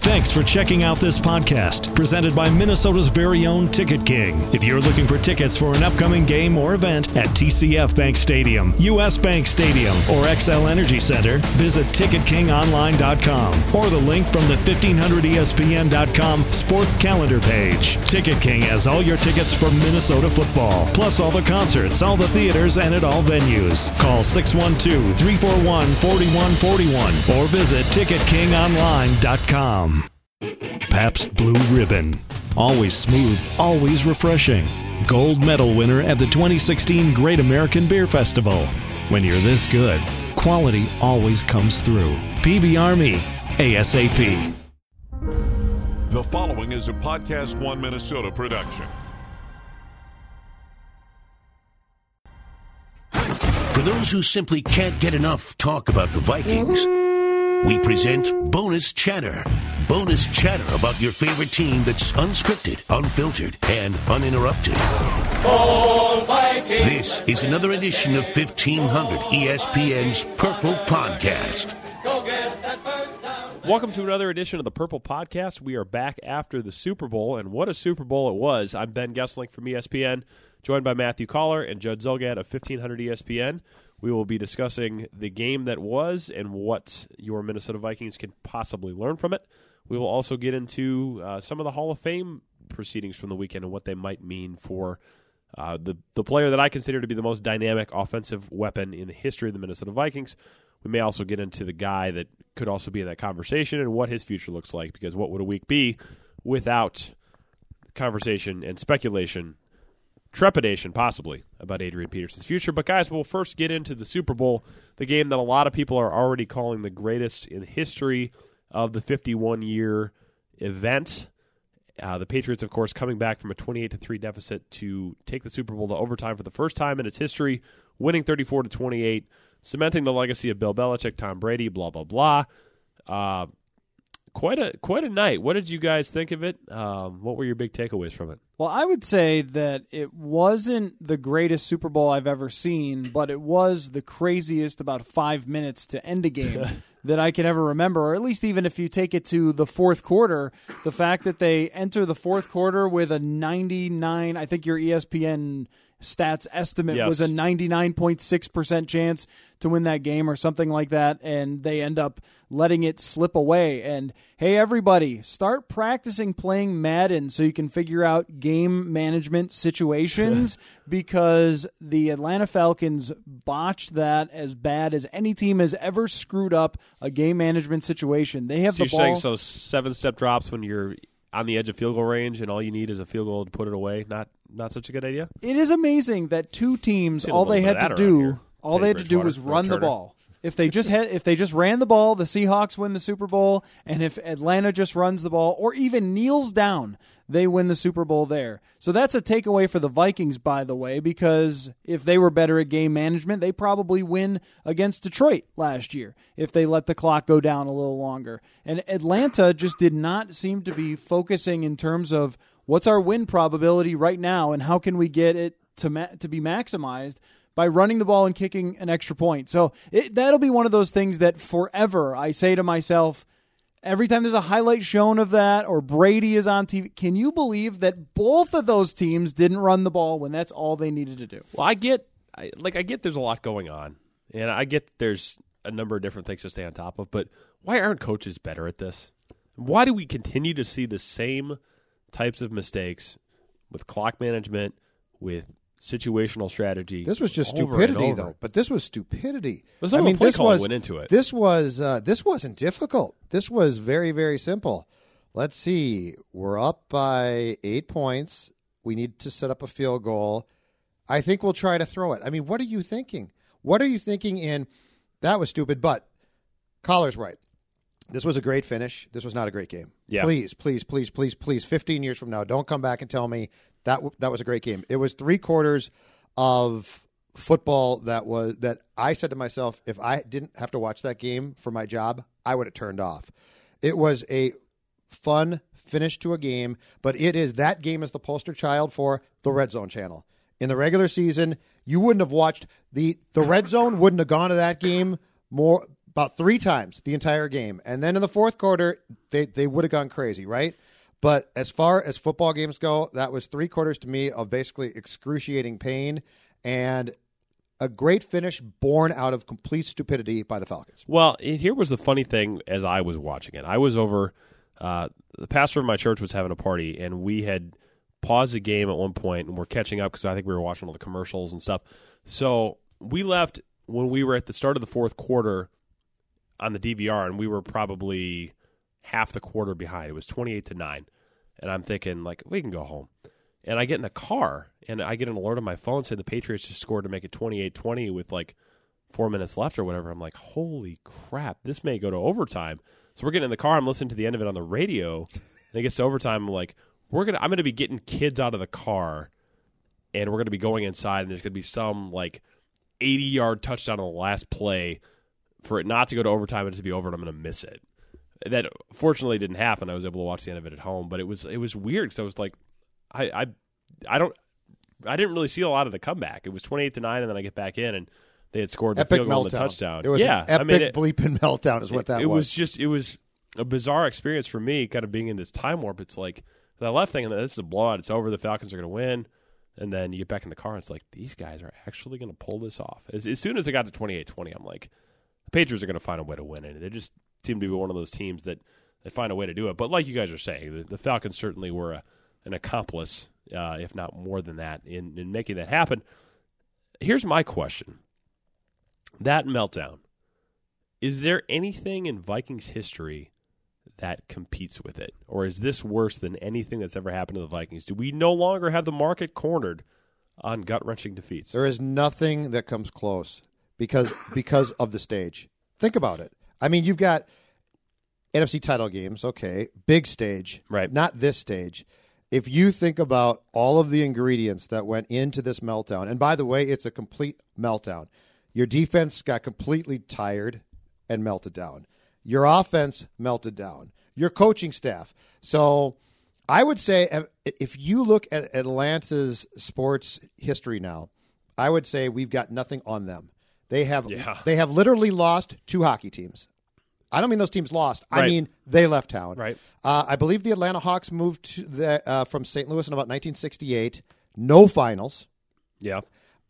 Thanks for checking out this podcast presented by Minnesota's very own Ticket King. If you're looking for tickets for an upcoming game or event at TCF Bank Stadium, US Bank Stadium, or Xcel Energy Center, visit TicketKingOnline.com or the link from the E 1500ESPN.com sports calendar page. Ticket King has all your tickets for Minnesota football, plus all the concerts, all the theaters, and at all venues. Call 612 341 4141 or visit TicketKingOnline.com. Pabst Blue Ribbon. Always smooth, always refreshing. Gold medal winner at the 2016 Great American Beer Festival. When you're this good, quality always comes through. PBR me, ASAP. The following is a Podcast One Minnesota production. For those who simply can't get enough talk about the Vikings, we present Bonus Chatter. Bonus chatter about your favorite team that's unscripted, unfiltered, and uninterrupted. This is another edition of 1500 ESPN's Purple Podcast. Welcome to another edition of the Purple Podcast. We are back after the Super Bowl, and what a Super Bowl it was. I'm Ben Goessling from ESPN, joined by Matthew Coller and Judd Zulgad of 1500 ESPN. We will be discussing the game that was and what your Minnesota Vikings can possibly learn from it. We will also get into uh, some of the Hall of Fame proceedings from the weekend and what they might mean for uh, the the player that I consider to be the most dynamic offensive weapon in the history of the Minnesota Vikings. We may also get into the guy that could also be in that conversation and what his future looks like. Because what would a week be without conversation and speculation, trepidation possibly about Adrian Peterson's future? But guys, we'll first get into the Super Bowl, the game that a lot of people are already calling the greatest in history of the 51 year event. Uh, the Patriots, of course, coming back from a 28 to three deficit to take the Super Bowl to overtime for the first time in its history, winning 34 to 28, cementing the legacy of Bill Belichick, Tom Brady, blah blah blah. Uh, quite a quite a night. What did you guys think of it? Um, what were your big takeaways from it? Well, I would say that it wasn't the greatest Super Bowl I've ever seen, but it was the craziest about five minutes to end a game that I can ever remember, or at least even if you take it to the fourth quarter, the fact that they enter the fourth quarter with a 99, I think your ESPN stats estimate Yes. was a 99.6% chance to win that game or something like that and they end up letting it slip away and hey everybody start practicing playing Madden so you can figure out game management situations because the Atlanta Falcons botched that as bad as any team has ever screwed up a game management situation they have So the ball saying so seven step drops when you're on the edge of field goal range and all you need is a field goal to put it away. Not not such a good idea. It is amazing that two teams all they had to do all Teddy they had to do was run the ball. If they just had if they just ran the ball, the Seahawks win the Super Bowl, and if Atlanta just runs the ball or even kneels down, they win the Super Bowl there. So that's a takeaway for the Vikings by the way because if they were better at game management, they probably win against Detroit last year if they let the clock go down a little longer. And Atlanta just did not seem to be focusing in terms of what's our win probability right now and how can we get it to ma- to be maximized by running the ball and kicking an extra point. So it, that'll be one of those things that forever I say to myself every time there's a highlight shown of that or Brady is on TV, can you believe that both of those teams didn't run the ball when that's all they needed to do? Well, I get, I, like, I get there's a lot going on, and I get there's a number of different things to stay on top of. But why aren't coaches better at this? Why do we continue to see the same types of mistakes with clock management, with situational strategy? This was just stupidity, though. But this was stupidity. But I mean, this was went into it. This was uh, this wasn't difficult. This was very very simple. Let's see. We're up by eight points. We need to set up a field goal. I think we'll try to throw it. I mean, what are you thinking? What are you thinking? In that was stupid. But Coller's right. This was a great finish. This was not a great game. Yeah. Please, please, please, please, please. Fifteen years from now, don't come back and tell me that that was a great game. It was three quarters of football that was that I said to myself, if I didn't have to watch that game for my job, I would have turned off. It was a fun finish to a game, but it is that game is the poster child for the red zone channel. In the regular season, you wouldn't have watched the the red zone wouldn't have gone to that game more about three times the entire game. And then in the fourth quarter, they, they would have gone crazy, right? But as far as football games go, that was three quarters to me of basically excruciating pain and a great finish born out of complete stupidity by the Falcons. Well, here was the funny thing as I was watching it. I was over, uh, the pastor of my church was having a party, and we had paused the game at one point, and we're catching up because I think we were watching all the commercials and stuff. So we left when we were at the start of the fourth quarter on the DVR, and we were probably half the quarter behind. It was 28 to 9. And I'm thinking, like, we can go home. And I get in the car, and I get an alert on my phone saying the Patriots just scored to make it 28 20 with like four minutes left or whatever. I'm like, holy crap, this may go to overtime. So we're getting in the car. I'm listening to the end of it on the radio. And it gets to overtime. I'm like, we're gonna. I'm gonna be getting kids out of the car, and we're gonna be going inside. And there's gonna be some like 80 yard touchdown on the last play for it not to go to overtime and to be over. And I'm gonna miss it. That fortunately didn't happen. I was able to watch the end of it at home, but it was it was weird because I was like, I I I don't. I didn't really see a lot of the comeback. It was 28 to 9 and then I get back in and they had scored the Epic field goal and the meltdown. touchdown. It was yeah, an epic I mean, it, bleeping meltdown is what that it was. was just it was a bizarre experience for me, kind of being in this time warp. It's like that left thing, and this is a blowout. It's over. The Falcons are going to win, and then you get back in the car, and it's like these guys are actually going to pull this off. As, as soon as it got to 28-20, I'm like, the Patriots are going to find a way to win it. They just seem to be one of those teams that they find a way to do it. But like you guys are saying, the, the Falcons certainly were a, an accomplice, uh, if not more than that, in, in making that happen. Here's my question: That meltdown is there anything in Vikings history that competes with it? Or is this worse than anything that's ever happened to the Vikings? Do we no longer have the market cornered on gut wrenching defeats? There is nothing that comes close because because of the stage. Think about it. I mean, you've got NFC title games, okay, big stage, Right. Not this stage. If you think about all of the ingredients that went into this meltdown, and by the way, it's a complete meltdown. Your defense got completely tired and melted down. Your offense melted down. Your coaching staff. So I would say uh, if you look at Atlanta's sports history now, I would say we've got nothing on them. They have Yeah. they have literally lost two hockey teams. I don't mean those teams lost. I mean they left town. Right. Uh, I believe the Atlanta Hawks moved to the, uh, from St. Louis in about 1968. No finals. Yeah.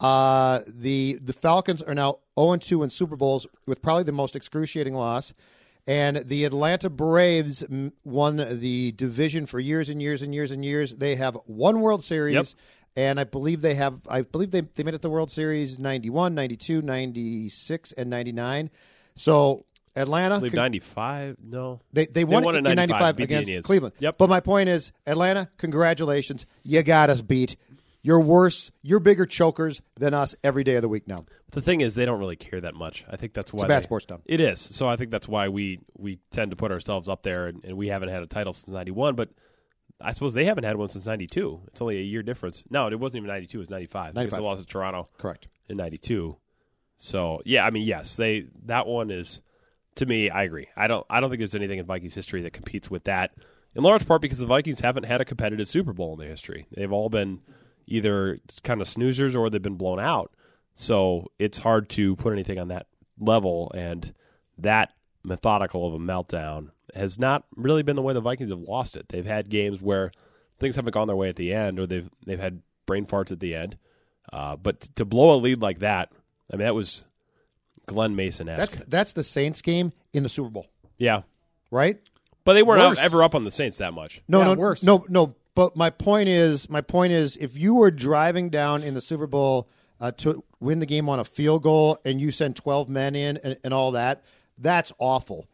Uh, the the Falcons are now 0 2 in Super Bowls with probably the most excruciating loss. And the Atlanta Braves won the division for years and years and years and years. They have one World Series. Yep. And I believe they have, I believe they, they made it to the World Series 91, 92, 96, and 99. So Atlanta. I believe could- 95. No. they, they won, won in in 95, 95, against. Cleveland. Yep. But my point is, Atlanta, congratulations. You got us beat. You're worse. You're bigger chokers than us every day of the week now. The thing is, they don't really care that much. I think that's why a bad they- sports town. It is. So I think that's why we we tend to put ourselves up there, and, and we haven't had a title since '91. But I suppose they haven't had one since '92. It's only a year difference. No, it wasn't even '92. It was '95. 95. They lost to Toronto Correct. in '92. So yeah, I mean, yes, they that one is to me. I agree. I don't. I don't think there's anything in Vikings history that competes with that. In large part because the Vikings haven't had a competitive Super Bowl in their history. They've all been either kind of snoozers or they've been blown out. So it's hard to put anything on that level. And that methodical of a meltdown has not really been the way the Vikings have lost it. They've had games where things haven't gone their way at the end, or they've they've had brain farts at the end. Uh, but to blow a lead like that, I mean, that was Glen Mason That's esque. that's the Saints game in the Super Bowl, Yeah, right? But they weren't Worse. ever up on the Saints that much. No, Yeah, no, worse. no, no. But my point is, my point is, if you were driving down in the Super Bowl uh, to win the game on a field goal and you send twelve men in and, and all that, that's awful.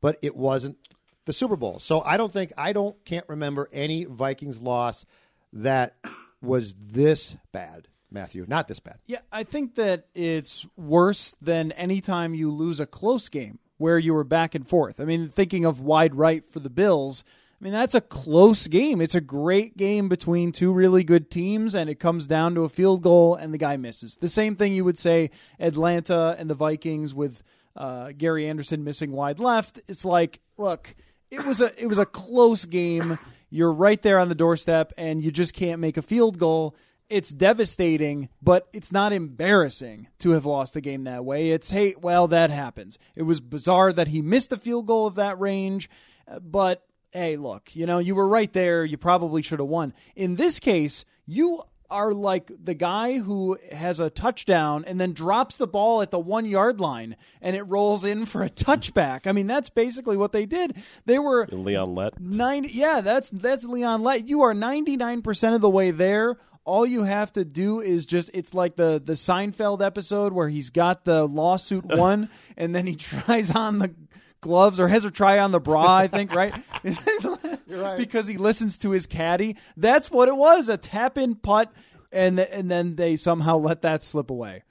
But it wasn't the Super Bowl, so I don't think I don't can't remember any Vikings loss that was this bad, Matthew. Not this bad. Yeah, I think that it's worse than any time you lose a close game where you were back and forth. I mean, thinking of wide right for the Bills, I mean, that's a close game. It's a great game between two really good teams, and it comes down to a field goal, and the guy misses. The same thing you would say Atlanta and the Vikings with uh, Gary Anderson missing wide left. It's like, look, it was a it was a close game. You're right there on the doorstep, and you just can't make a field goal it's devastating, but it's not embarrassing to have lost the game that way. It's, hey, well, that happens. It was bizarre that he missed the field goal of that range, but hey, look, you know, you were right there. You probably should have won. In this case, you are like the guy who has a touchdown and then drops the ball at the one yard line and it rolls in for a touchback. I mean, that's basically what they did. They were Leon Lett. Nine, yeah, that's that's Leon Lett. You are ninety nine percent of the way there. All you have to do is just it's like the the Seinfeld episode where he's got the lawsuit won and then he tries on the gloves or has her try on the bra, I think, right? Because he listens to his caddy. That's what it was, a tap in putt and and then they somehow let that slip away.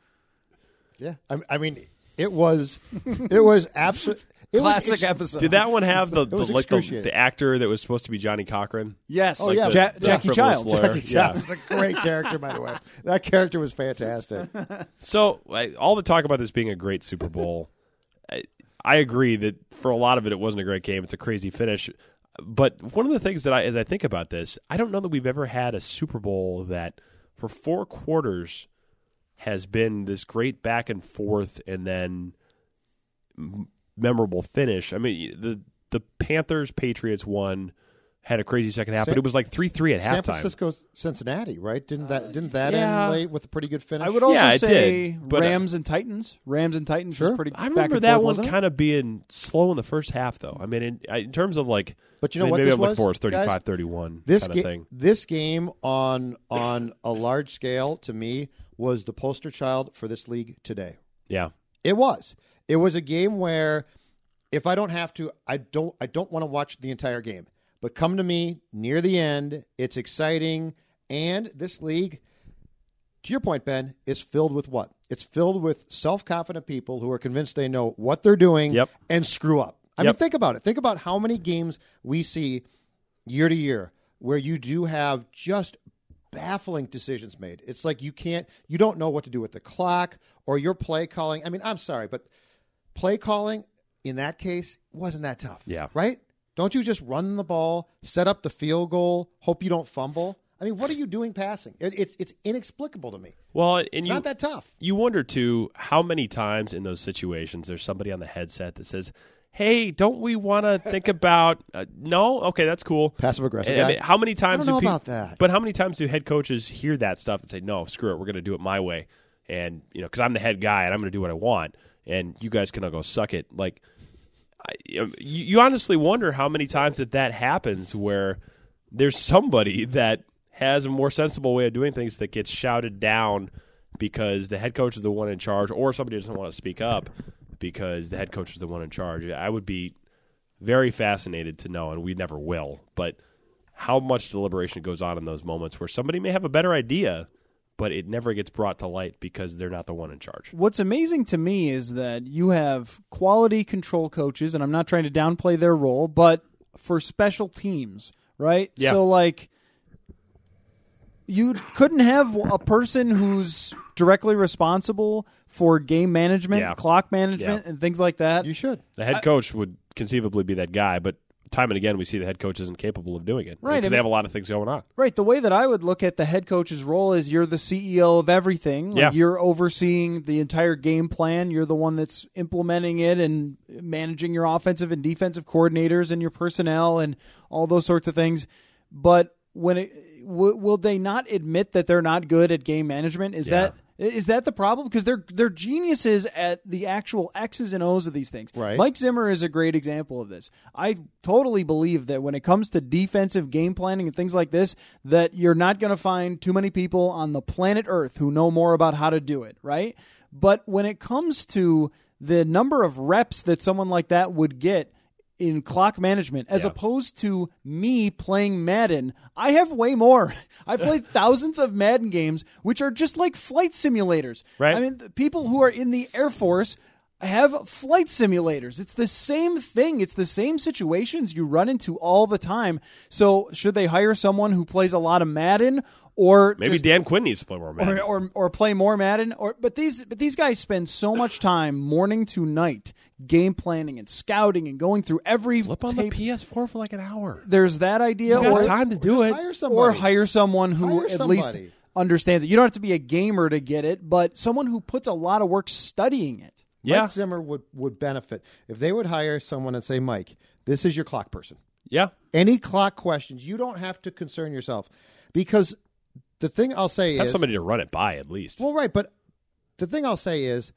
Yeah, I, I mean, it was, it was absolutely Classic episode. Did that one have the, the like the, the actor that was supposed to be Johnnie Cochran? Yes. Oh, yeah. the- Ja- the Jackie frivolous Child. lawyer. Jackie Yeah. Chiles was a great character, by the way. That character was fantastic. So I, all the talk about this being a great Super Bowl, I, I agree that for a lot of it, it wasn't a great game. It's a crazy finish. But one of the things that I, as I think about this, I don't know that we've ever had a Super Bowl that for four quarters has been this great back and forth and then m- memorable finish. I mean, the the Panthers Patriots one had a crazy second half, San- but it was like three three at San halftime. Francisco, Cincinnati, right? Didn't that didn't that yeah. end late with a pretty good finish? I would also Yeah, say did, but, uh, Rams and Titans. Rams and Titans was Sure. pretty. I remember that forth, one kind of being slow in the first half, though. I mean, in, in terms of like, But you know I mean, what maybe this I'm looking was, for is 35 31 this kind game, of thing. this game on on a large scale to me was the poster child for this league today. Yeah. It was. It was a game where if I don't have to, I don't I don't want to watch the entire game. But come to me near the end, it's exciting and this league to your point Ben, is filled with what? It's filled with self-confident people who are convinced they know what they're doing Yep. and screw up. I mean think about it. Think about how many games we see year to year where you do have just baffling decisions made. It's like you can't, you don't know what to do with the clock or your play calling. I mean, I'm sorry, but play calling in that case wasn't that tough. Yeah. Right? Don't you just run the ball, set up the field goal, hope you don't fumble? I mean, what are you doing passing? It, it's it's inexplicable to me. Well, and It's you, not that tough. you wonder too how many times in those situations there's somebody on the headset that says, "Hey, don't we want to think about?" Uh, no, okay, that's cool. Passive aggressive And, I guy? mean, how many times know do peop- about that. But how many times do head coaches hear that stuff and say, "No, screw it, we're going to do it my way," and you know, because I'm the head guy and I'm going to do what I want, and you guys can all go suck it. Like, I, you, you honestly wonder how many times that that happens where there's somebody that has a more sensible way of doing things that gets shouted down because the head coach is the one in charge, or somebody doesn't want to speak up because the head coach is the one in charge. I would be very fascinated to know, and we never will, but how much deliberation goes on in those moments where somebody may have a better idea, but it never gets brought to light because they're not the one in charge. What's amazing to me is that you have quality control coaches, and I'm not trying to downplay their role, but for special teams, right? Yeah. So, like, you couldn't have a person who's directly responsible for game management, Yeah. clock management, Yeah. and things like that. You should. The head coach would conceivably be that guy, but time and again we see the head coach isn't capable of doing it. Right, Because I they have a lot of things going on. Right. The way that I would look at the head coach's role is you're the CEO of everything. Like Yeah. You're overseeing the entire game plan. You're the one that's implementing it and managing your offensive and defensive coordinators and your personnel and all those sorts of things. But when it w- will they not admit that they're not good at game management? Is Yeah. that Is that the problem? Because they're they're geniuses at the actual X's and O's of these things. Right. Mike Zimmer is a great example of this. I totally believe that when it comes to defensive game planning and things like this, that you're not going to find too many people on the planet Earth who know more about how to do it, right? But when it comes to the number of reps that someone like that would get in clock management as Yeah. opposed to me playing Madden, I have way more. I've played thousands of Madden games, which are just like flight simulators. Right. I mean, the people who are in the Air Force have flight simulators. It's the same thing. It's the same situations you run into all the time. So, should they hire someone who plays a lot of Madden or Maybe just- Dan Quinn needs to play more Madden. or, or or play more Madden or but these but these guys spend so much time morning to night game planning and scouting and going through every Flip on tape. the PS4 for like an hour. There's that idea You got or time to do it. Hire or hire someone who Hire at least understands it. You don't have to be a gamer to get it, but someone who puts a lot of work studying it. Yeah. Mike Zimmer would, would benefit if they would hire someone and say, Mike, this is your clock person. Yeah. Any clock questions, you don't have to concern yourself. Because the thing I'll say Have is somebody to run it by at least. Well, right, but the thing I'll say is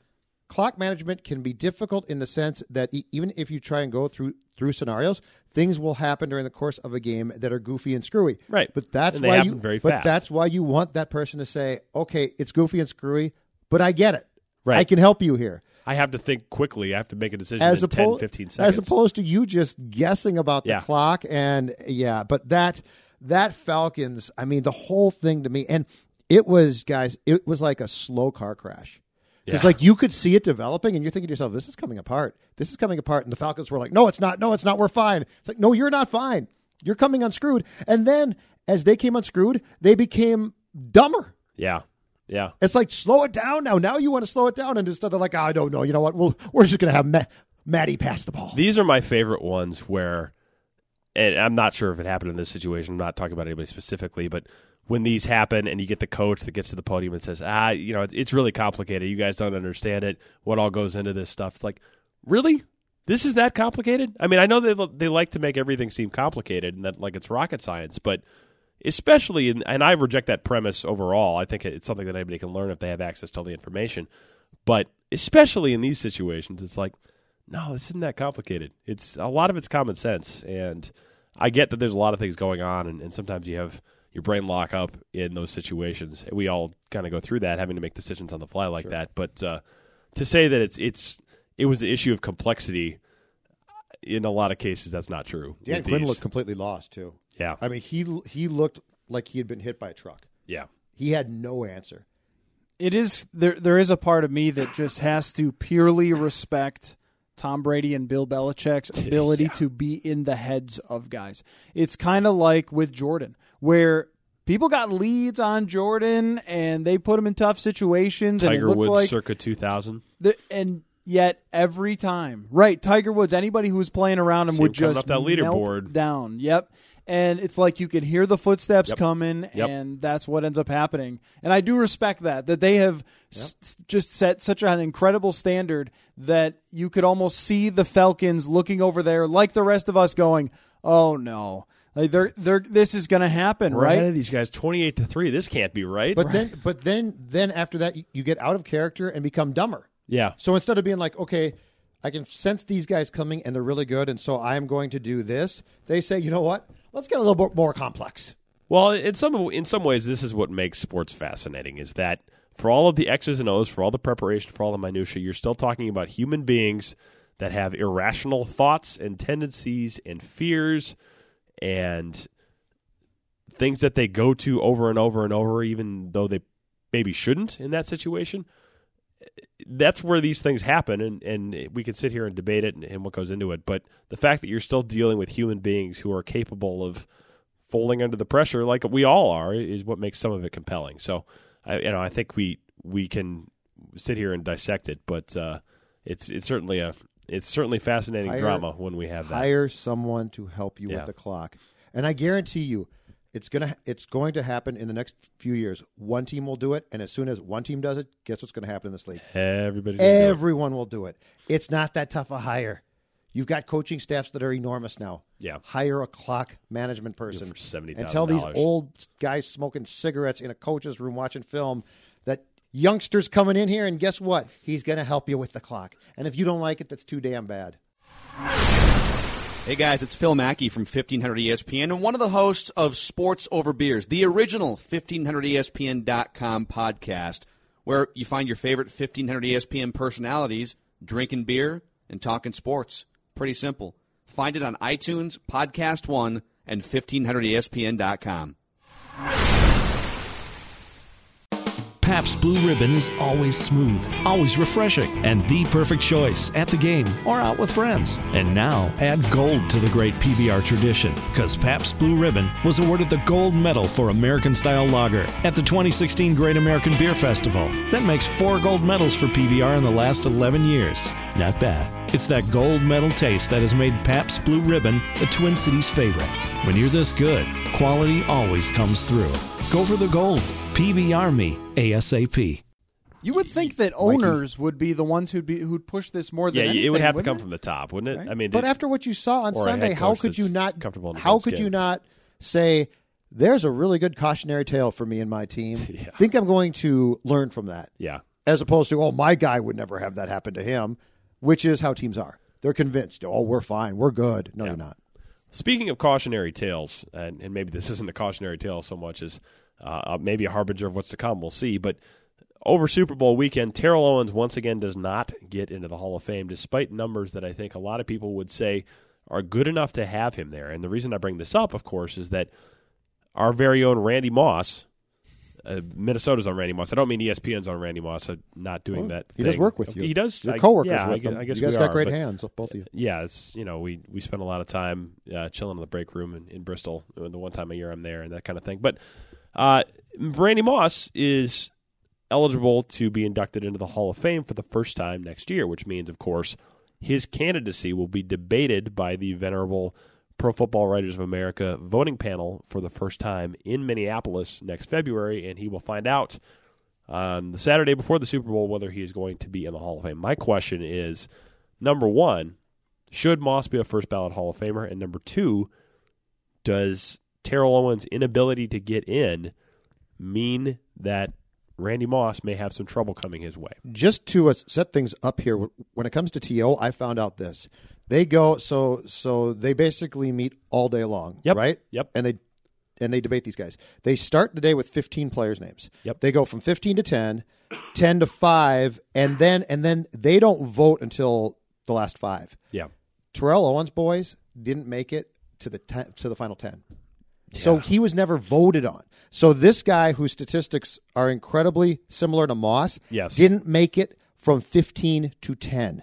clock management can be difficult in the sense that e- even if you try and go through through scenarios, things will happen during the course of a game that are goofy and screwy. Right. But that's And why you but fast. that's why you want that person to say, "Okay, it's goofy and screwy, but I get it. Right. I can help you here." I have to think quickly. I have to make a decision As in 10, opposed 15 seconds. as opposed to you just guessing about the Yeah. clock and yeah, but that that Falcons, I mean, the whole thing to me and it was guys, it was like a slow car crash. Because Yeah. like you could see it developing, and you're thinking to yourself, "This is coming apart. This is coming apart." And the Falcons were like, "No, it's not. No, it's not. We're fine." It's like, "No, you're not fine. You're coming unscrewed." And then as they came unscrewed, they became dumber. yeah. Yeah. It's like slow it down now. Now you want to slow it down, and instead of like, "I don't know. You know what? We'll, we're just going to have Ma- Maddie pass the ball." These are my favorite ones where, and I'm not sure if it happened in this situation. I'm not talking about anybody specifically, but when these happen and you get the coach that gets to the podium and says, ah, you know, it's, it's really complicated. You guys don't understand it. What all goes into this stuff? It's like, really? This is that complicated? I mean, I know they they like to make everything seem complicated and that like it's rocket science, but especially in, and I reject that premise overall. I think it's something that anybody can learn if they have access to all the information. But especially in these situations, it's like, no, this isn't that complicated. It's a lot of it's common sense, and I get that there's a lot of things going on, and, and sometimes you have your brain lock up in those situations. We all kind of go through that, having to make decisions on the fly like that. But uh, to say that it's it's it was an issue of complexity, in a lot of cases, that's not true. Dan with Quinn these. looked completely lost too. Yeah. I mean he he looked like he had been hit by a truck. yeah, He had no answer. It is there. There is a part of me that just has to purely respect Tom Brady and Bill Belichick's ability to be in the heads of guys. It's kind of like with Jordan, where people got leads on Jordan and they put him in tough situations, Tiger Woods like circa 2000. the, and yet every time, right? Tiger Woods, anybody who was playing around him See would him just up that leaderboard. down. Yep. And it's like you can hear the footsteps Yep. coming, Yep. and that's what ends up happening. And I do respect that that they have s- s- just set such an incredible standard that you could almost see the Falcons looking over there, like the rest of us, going, "Oh no, like they're they're this is going to happen, We're ahead right?" of these guys 28 to three. This can't be right. But then but then then after that you, you get out of character and become dumber. yeah, So instead of being like, okay, I can sense these guys coming and they're really good, and so I'm going to do this, they say, you know what? Let's get a little bit more complex. Well, in some in some ways, this is what makes sports fascinating. Is that for all of the X's and O's, for all the preparation, for all the minutia, you're still talking about human beings that have irrational thoughts and tendencies and fears and things that they go to over and over and over, even though they maybe shouldn't in that situation. That's where these things happen, and, and we can sit here and debate it and, and what goes into it. But the fact that you're still dealing with human beings who are capable of folding under the pressure, like we all are, is what makes some of it compelling. So, I, you know, I think we we can sit here and dissect it, but uh, it's it's certainly a it's certainly fascinating Hire- drama when we have that. Hire someone to help you Yeah. with the clock, and I guarantee you, it's gonna it's going to happen in the next few years. One team will do it, and as soon as one team does it, guess what's going to happen in this league? Everybody's gonna do it. Everyone will do it. It's not that tough a hire. You've got coaching staffs that are enormous now. Yeah. Hire a clock management person for $70,000. and tell these old guys smoking cigarettes in a coach's room watching film that youngsters coming in here, and guess what? He's going to help you with the clock. And if you don't like it, that's too damn bad. Hey guys, it's Phil Mackey from 1500 ESPN and one of the hosts of Sports Over Beers, the original 1500ESPN.com podcast, where you find your favorite 1500 ESPN personalities drinking beer and talking sports. Pretty simple. Find it on iTunes, Podcast One, and 1500ESPN.com. Pabst Blue Ribbon is always smooth, always refreshing, and the perfect choice at the game or out with friends. And now add gold to the great PBR tradition because Pabst Blue Ribbon was awarded the gold medal for American style lager at the 2016 Great American Beer Festival. That makes four gold medals for PBR in the last 11 years. Not bad. It's that gold medal taste that has made Pabst Blue Ribbon the Twin Cities favorite. When you're this good, quality always comes through. Go for the gold. PBR me ASAP. You would think that owners would be the ones who'd be who'd push this more than Yeah, anything, it would have to come it? from the top, wouldn't it? Right. I mean, But did- after what you saw on Sunday, how could you not? comfortable in his How own could you not say there's a really good cautionary tale for me and my team? Think I'm going to learn from that, yeah, as opposed to oh my guy would never have that happen to him, which is how teams are. They're convinced. Oh, we're fine. We're good. No, you're not. Speaking of cautionary tales, and, and maybe this isn't a cautionary tale so much as uh, uh, maybe a harbinger of what's to come. We'll see. But over Super Bowl weekend, Terrell Owens once again does not get into the Hall of Fame, despite numbers that I think a lot of people would say are good enough to have him there. And the reason I bring this up, of course, is that our very own Randy Moss. Uh, Minnesota's on Randy Moss. I don't mean ESPN's on Randy Moss. I'm not doing Well, that. he does work with you. He does. You're I- coworkers yeah, with I, him. I guess You guys got are, great but- hands, both of you. yeah, it's you know we we spend a lot of time uh, chilling in the break room in, in Bristol. uh, The one time a year I'm there and that kind of thing. But uh, Randy Moss is eligible to be inducted into the Hall of Fame for the first time next year, which means, of course, his candidacy will be debated by the venerable Pro Football Writers of America voting panel for the first time in Minneapolis next February, and he will find out on the Saturday before the Super Bowl whether he is going to be in the Hall of Fame. My question is number one, should Moss be a first ballot Hall of Famer? And number two, does Terrell Owens' inability to get in mean that Randy Moss may have some trouble coming his way? just to uh, set things up here when it comes to to i found out this they go so so they basically meet all day long Yep. right Yep. and they and they debate these guys they start the day with 15 players names Yep. they go from 15 to 10 10 to 5 and then and then they don't vote until the last 5 Yeah. terrell owens boys didn't make it to the 10, to the final 10 so he was never voted on. So this guy whose statistics are incredibly similar to Moss Yes. didn't make it from 15 to 10.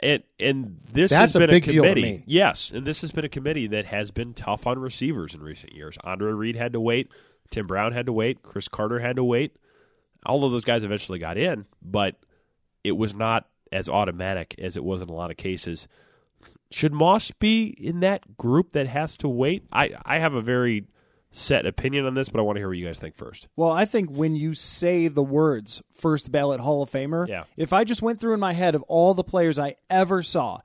And and this That's has a been a deal committee. Yes, and this has been a committee that has been tough on receivers in recent years. Andre Reed had to wait, Tim Brown had to wait, Cris Carter had to wait. All of those guys eventually got in, but it was not as automatic as it was in a lot of cases. Should Moss be in that group that has to wait? I, I have a very set opinion on this, but I want to hear what you guys think first. Well, I think when you say the words first ballot Hall of Famer, Yeah. if I just went through in my head of all the players I ever saw,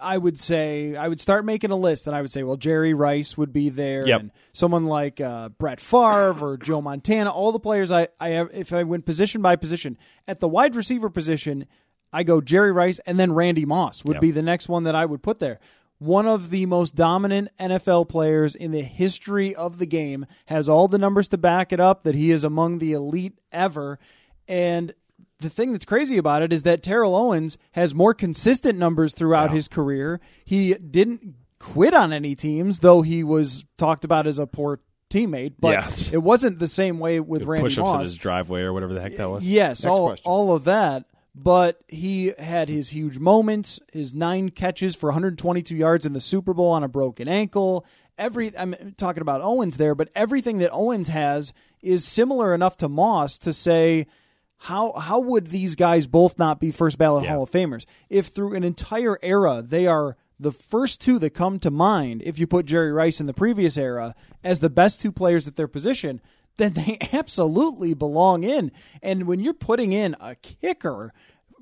I would say I would start making a list, and I would say, well, Jerry Rice would be there, Yep. and someone like uh, Brett Favre or Joe Montana. All the players I, I if I went position by position at the wide receiver position, I go Jerry Rice, and then Randy Moss would Yep. be the next one that I would put there. One of the most dominant NFL players in the history of the game has all the numbers to back it up that he is among the elite ever. And the thing that's crazy about it is that Terrell Owens has more consistent numbers throughout his career. He didn't quit on any teams, though he was talked about as a poor teammate. But Yes. it wasn't the same way with Randy Push ups in Moss. his driveway or whatever the heck that was. Yes, Next all, question. all of that. But he had his huge moments, his nine catches for 122 yards in the Super Bowl on a broken ankle. Every I'm talking about Owens there, but everything that Owens has is similar enough to Moss to say how how would these guys both not be first ballot Yeah. Hall of Famers if through an entire era they are the first two that come to mind if you put Jerry Rice in the previous era as the best two players at their position then they absolutely belong in and when you're putting in a kicker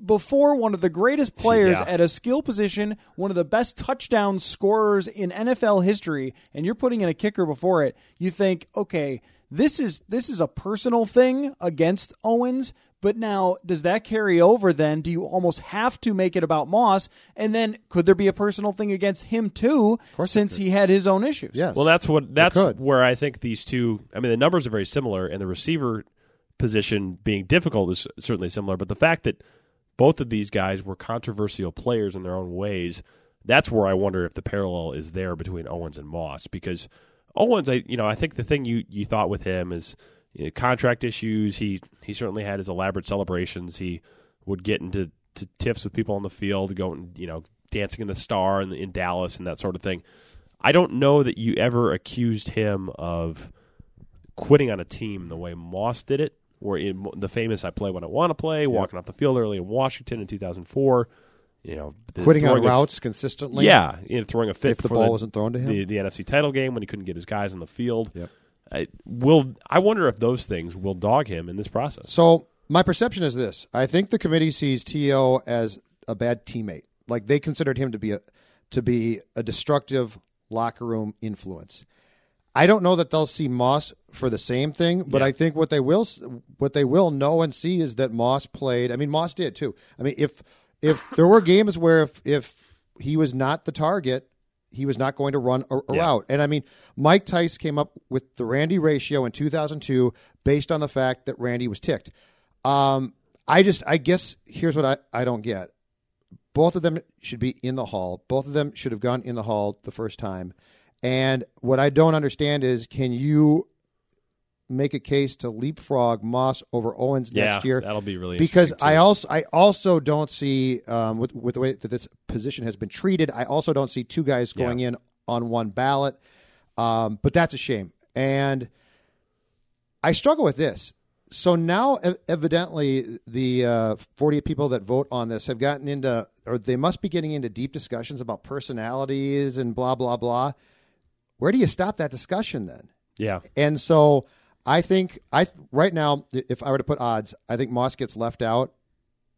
before one of the greatest players Yeah. at a skill position, one of the best touchdown scorers in NFL history, and you're putting in a kicker before it, you think, okay, this is this is a personal thing against Owens, But now, does that carry over then? Do you almost have to make it about Moss? And then could there be a personal thing against him too, since he had his own issues? Yes. Well, that's what that's where I think these two. I mean, the numbers are very similar, and the receiver position being difficult is certainly similar. But the fact that both of these guys were controversial players in their own ways, that's where I wonder if the parallel is there between Owens and Moss. Because Owens, I you know, I think the thing you you thought with him is you know, contract issues. He he certainly had his elaborate celebrations. He would get into to tiffs with people on the field, going you know dancing in the star in, in Dallas and that sort of thing. I don't know that you ever accused him of quitting on a team the way Moss did it, where in the famous "I play when I want to play," walking off the field early in Washington in 2004. You know, the- Quitting on throwing a- routes consistently. yeah, you know, throwing a fit If the ball wasn't thrown to him. The, the NFC title game when he couldn't get his guys on the field. Yep. I will. I wonder if those things will dog him in this process. So my perception is this: I think the committee sees T.O. as a bad teammate. Like they considered him to be a to be a destructive locker room influence. I don't know that they'll see Moss for the same thing, but Yeah. I think what they will what they will know and see is that Moss played. I mean, Moss did too. I mean, if if there were games where if if he was not the target, he was not going to run a, a Yeah. route. And I mean, Mike Tice came up with the Randy ratio in 2002 based on the fact that Randy was ticked. Um, I just, I guess, here's what I, I don't get. Both of them should be in the hall. Both of them should have gone in the hall the first time. And what I don't understand is, can you make a case to leapfrog Moss over Owens Yeah, next year? that'll be really because interesting, I also I also don't see um, with with the way that this position has been treated. I also don't see two guys going in on one ballot. Um, but that's a shame. And I struggle with this. So now, evidently, the uh, 48 people that vote on this have gotten into, or they must be getting into deep discussions about personalities and blah, blah, blah. Where do you stop that discussion then? Yeah. And so I think, I right now, if I were to put odds, I think Moss gets left out,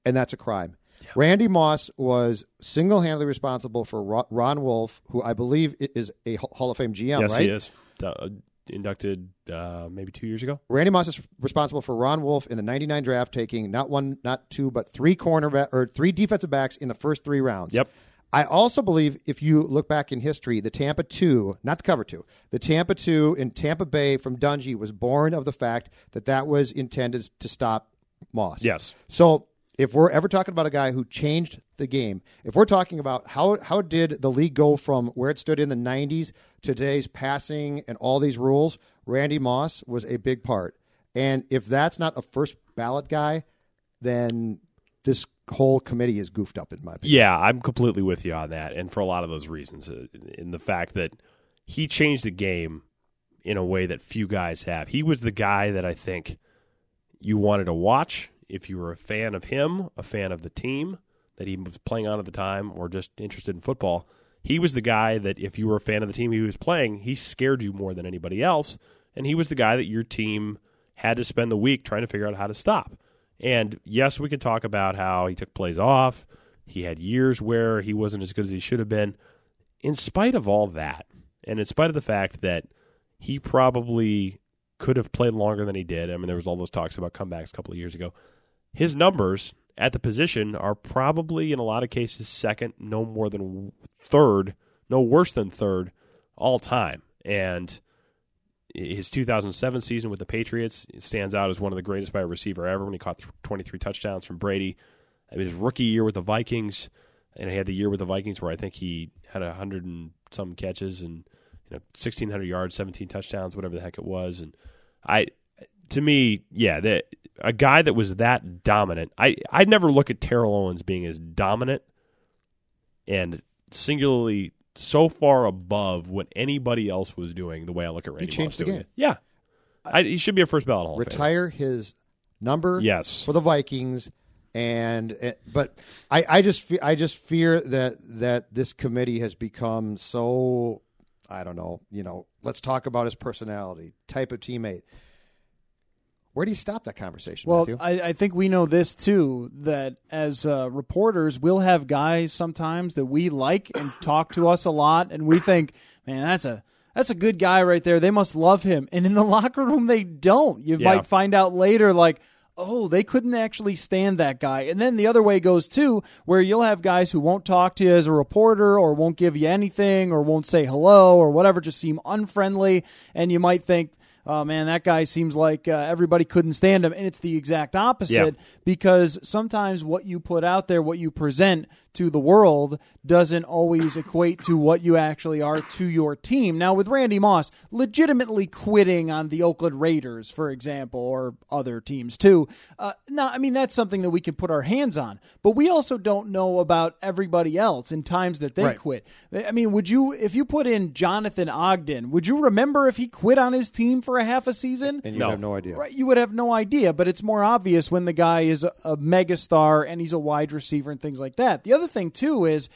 and that's a crime. Randy Moss was single handedly responsible for Ron Wolf, who I believe is a Hall of Fame GM, yes, right? he is uh, inducted uh, maybe two years ago. Randy Moss is responsible for Ron Wolf in the '99 draft, taking not one, not two, but three cornerback or three defensive backs in the first three rounds. Yep. I also believe if you look back in history, the Tampa two, not the cover two, the Tampa two in Tampa Bay from Dungy was born of the fact that that was intended to stop Moss. Yes. So if we're ever talking about a guy who changed the game, if we're talking about how how did the league go from where it stood in the '90s to today's passing and all these rules, Randy Moss was a big part. And if that's not a first ballot guy, then this whole committee is goofed up in my opinion. Yeah, I'm completely with you on that, and for a lot of those reasons, uh, in the fact that he changed the game in a way that few guys have. He was the guy that I think you wanted to watch if you were a fan of him, a fan of the team that he was playing on at the time, or just interested in football. He was the guy that if you were a fan of the team he was playing, he scared you more than anybody else, and he was the guy that your team had to spend the week trying to figure out how to stop. And yes, we could talk about how he took plays off. He had years where he wasn't as good as he should have been. In spite of all that, and in spite of the fact that he probably could have played longer than he did, I mean, there was all those talks about comebacks a couple of years ago. His numbers at the position are probably, in a lot of cases, second, no more than third, no worse than third all time. And his 2007 season with the Patriots stands out as one of the greatest by a receiver ever when he caught 23 touchdowns from Brady. His rookie year with the Vikings, and he had the year with the Vikings where I think he had hundred and some catches and you know 1600 yards, 17 touchdowns, whatever the heck it was. And I, to me, yeah, that a guy that was that dominant. I I never look at Terrell Owens being as dominant and singularly so far above what anybody else was doing. The way I look at Randy changed Moss the doing game. it. Yeah, I, he should be a first ballot Hall retire his number Yes. for the Vikings and uh, but I, I just fe- I just fear that that this committee has become so I don't know you know let's talk about his personality type of teammate where do you stop that conversation Well, Matthew? I, I think we know this too that as uh, reporters, we'll have guys sometimes that we like and talk to us a lot, and we think, man, that's a that's a good guy right there. They must love him, and in the locker room, they don't. You Yeah. might find out later, like, oh, they couldn't actually stand that guy. And then the other way goes too, where you'll have guys who won't talk to you as a reporter or won't give you anything or won't say hello or whatever, just seem unfriendly. And you might think, oh man, that guy seems like uh, everybody couldn't stand him. And it's the exact opposite because sometimes what you put out there, what you present to the world, doesn't always equate to what you actually are to your team. Now, with Randy Moss legitimately quitting on the Oakland Raiders, for example, or other teams too, uh, now, I mean, that's something that we can put our hands on. But we also don't know about everybody else in times that they Right. quit. I mean, would you, if you put in Jonathan Ogden, would you remember if he quit on his team for a half a season? And you would have no idea. Right, you would have no idea, but it's more obvious when the guy is a, a megastar and he's a wide receiver and things like that. The other thing too is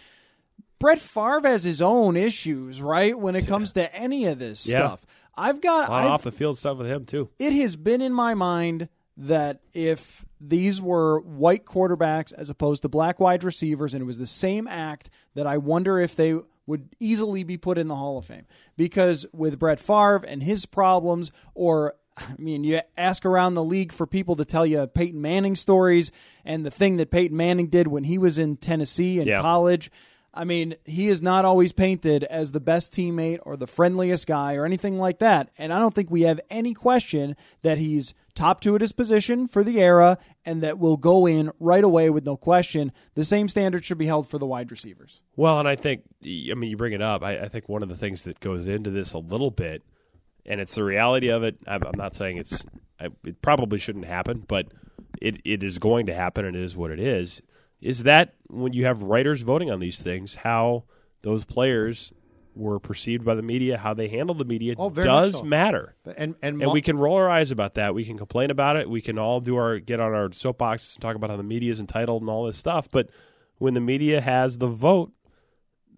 Brett Favre has his own issues, right? When it comes to any of this Yeah. stuff, I've got A lot I've- off the field stuff with him too. it has been in my mind that if these were white quarterbacks as opposed to black wide receivers and it was the same act, that I wonder if they would easily be put in the Hall of Fame. Because with Brett Favre and his problems, or I mean, you ask around the league for people to tell you Peyton Manning stories and the thing that Peyton Manning did when he was in Tennessee in Yeah. college. I mean, he is not always painted as the best teammate or the friendliest guy or anything like that. And I don't think we have any question that he's top two at his position for the era and that will go in right away with no question. The same standard should be held for the wide receivers. Well, and I think, I mean, you bring it up. I, I think one of the things that goes into this a little bit, and it's the reality of it. I'm, I'm not saying it's, I, it probably shouldn't happen, but it, it is going to happen, and it is what it is. Is that when you have writers voting on these things, how those players were perceived by the media, how they handle the media Oh, does so. matter. And and, And we can roll our eyes about that. We can complain about it. We can all do our get on our soapbox and talk about how the media is entitled and all this stuff. But when the media has the vote,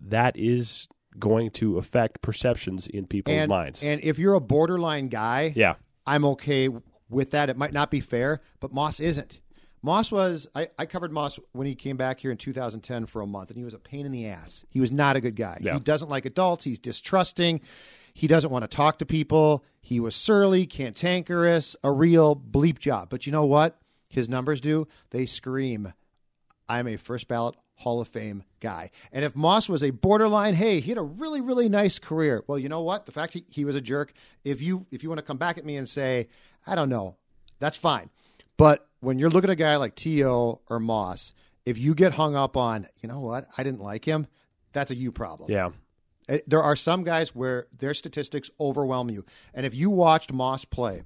that is going to affect perceptions in people's and, minds. and if you're a borderline guy, yeah, I'm okay with that. It might not be fair, but Moss isn't. Moss was I, I covered Moss when he came back here in 2010 for a month, and he was a pain in the ass. He was not a good guy. Yeah. He doesn't like adults. He's distrusting. He doesn't want to talk to people. He was surly, cantankerous, a real bleep job. But you know what? His numbers do. They scream I'm a first ballot Hall of Fame guy. And if Moss was a borderline, hey, he had a really, really nice career. Well, you know what? The fact he, he was a jerk, if you if you want to come back at me and say, I don't know, that's fine. But when you're looking at a guy like T.O. or Moss, if you get hung up on, you know what, I didn't like him, that's a you problem. yeah, Uh, There are some guys where their statistics overwhelm you. And if you watched Moss play